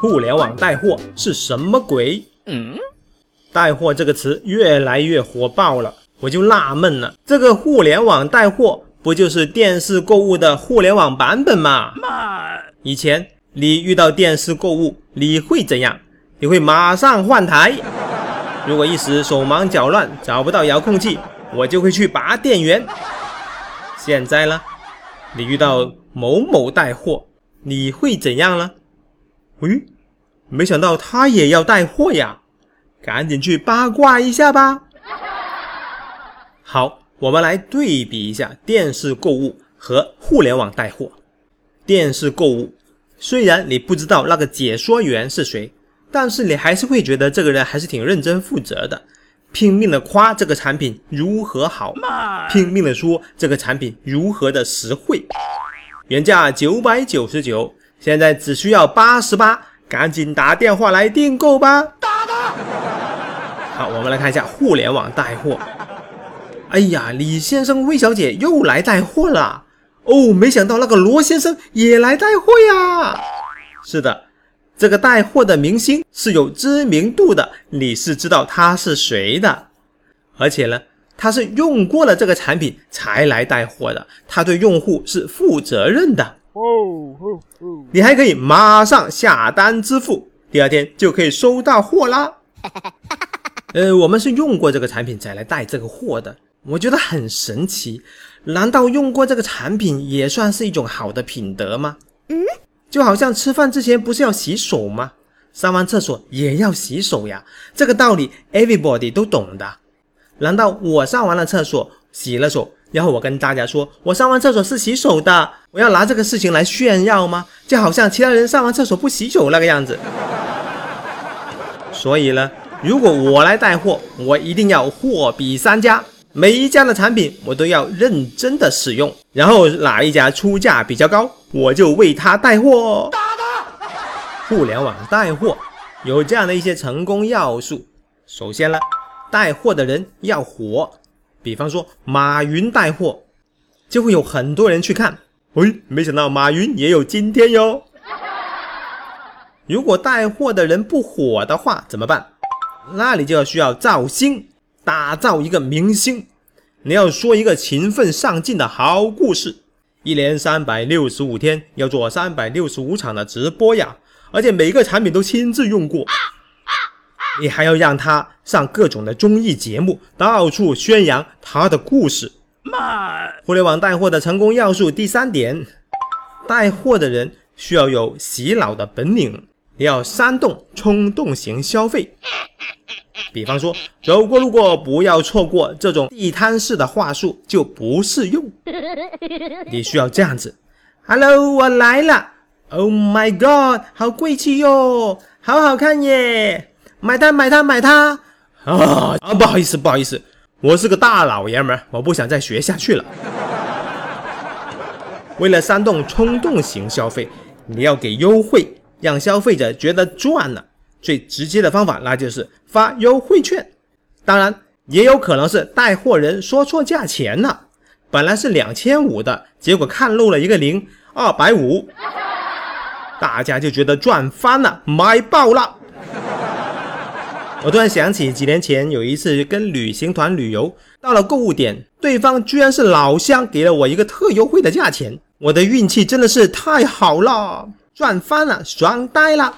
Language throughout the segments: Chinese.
互联网带货是什么鬼？嗯，带货这个词越来越火爆了，我就纳闷了，这个互联网带货不就是电视购物的互联网版本吗？以前你遇到电视购物，你会怎样？你会马上换台。如果一时手忙脚乱找不到遥控器，我就会去拔电源。现在呢，你遇到某某带货，你会怎样呢？喂，没想到他也要带货呀，赶紧去八卦一下吧。好，我们来对比一下电视购物和互联网带货。电视购物，虽然你不知道那个解说员是谁，但是你还是会觉得这个人还是挺认真负责的。拼命的夸这个产品如何好，拼命的说这个产品如何的实惠，原价九百九十九，现在只需要八十八，赶紧打电话来订购吧！打他。好，我们来看一下互联网带货。哎呀，李先生、魏小姐又来带货了哦，没想到那个罗先生也来带货呀。是的。这个带货的明星是有知名度的，你是知道他是谁的，而且呢，他是用过了这个产品才来带货的，他对用户是负责任的。哦哦哦！你还可以马上下单支付，第二天就可以收到货啦。呃，我们是用过这个产品才来带这个货的，我觉得很神奇。难道用过这个产品也算是一种好的品德吗？嗯。就好像吃饭之前不是要洗手吗？上完厕所也要洗手呀，这个道理 everybody 都懂的。难道我上完了厕所洗了手，然后我跟大家说我上完厕所是洗手的，我要拿这个事情来炫耀吗？就好像其他人上完厕所不洗手那个样子。所以呢，如果我来带货，我一定要货比三家。每一家的产品我都要认真的使用，然后哪一家出价比较高，我就为他带货。打他互联网带货有这样的一些成功要素。首先呢，带货的人要火，比方说马云带货，就会有很多人去看。喂，没想到马云也有今天哟。如果带货的人不火的话怎么办？那你就要需要造星。打造一个明星，你要说一个勤奋上进的好故事。一年三百六十五天要做三百六十五场的直播呀，而且每一个产品都亲自用过。你还要让他上各种的综艺节目，到处宣扬他的故事。妈互联网带货的成功要素第三点，带货的人需要有洗脑的本领，要煽动冲动型消费。比方说，走过路过不要错过这种地摊式的话术就不适用。你需要这样子，Hello，我来了。Oh my god，好贵气哟，好好看耶，买它买它买它。啊啊，不好意思不好意思，我是个大老爷们，我不想再学下去了。为了煽动冲动型消费，你要给优惠，让消费者觉得赚了。最直接的方法，那就是发优惠券。当然，也有可能是带货人说错价钱了，本来是两千五的，结果看漏了一个零，二百五，大家就觉得赚翻了，买爆了。我突然想起几年前有一次跟旅行团旅游，到了购物点，对方居然是老乡，给了我一个特优惠的价钱，我的运气真的是太好了，赚翻了，爽呆了。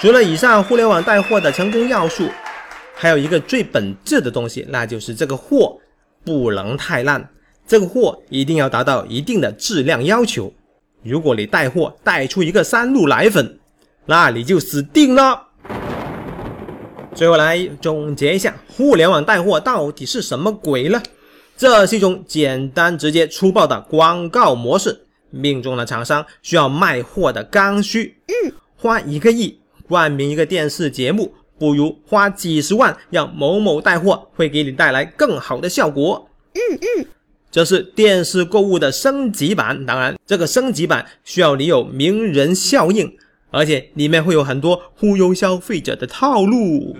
除了以上互联网带货的成功要素，还有一个最本质的东西，那就是这个货不能太烂，这个货一定要达到一定的质量要求。如果你带货带出一个三鹿奶粉，那你就死定了。最后来总结一下，互联网带货到底是什么鬼呢？这是一种简单、直接、粗暴的广告模式，命中了厂商需要卖货的刚需。花一个亿。冠名一个电视节目，不如花几十万让某某带货，会给你带来更好的效果。这是电视购物的升级版。当然，这个升级版需要你有名人效应，而且里面会有很多忽悠消费者的套路。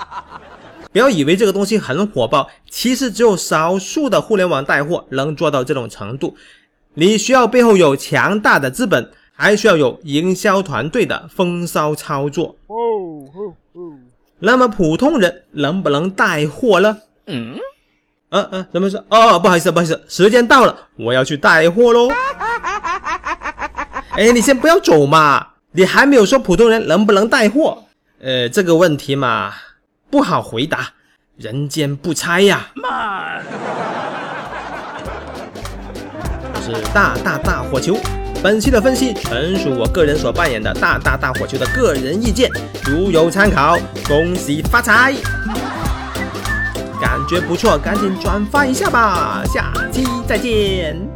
不要以为这个东西很火爆，其实只有少数的互联网带货能做到这种程度。你需要背后有强大的资本。还需要有营销团队的风骚操作。哦哦哦！那么普通人能不能带货呢？嗯，嗯嗯，怎么说？哦，不好意思，不好意思，时间到了，我要去带货喽。哎，你先不要走嘛，你还没有说普通人能不能带货。呃，这个问题嘛，不好回答，人间不拆呀。慢。我是大大大火球。本期的分析纯属我个人所扮演的大大大火球的个人意见，如有参考，恭喜发财！感觉不错，赶紧转发一下吧，下期再见。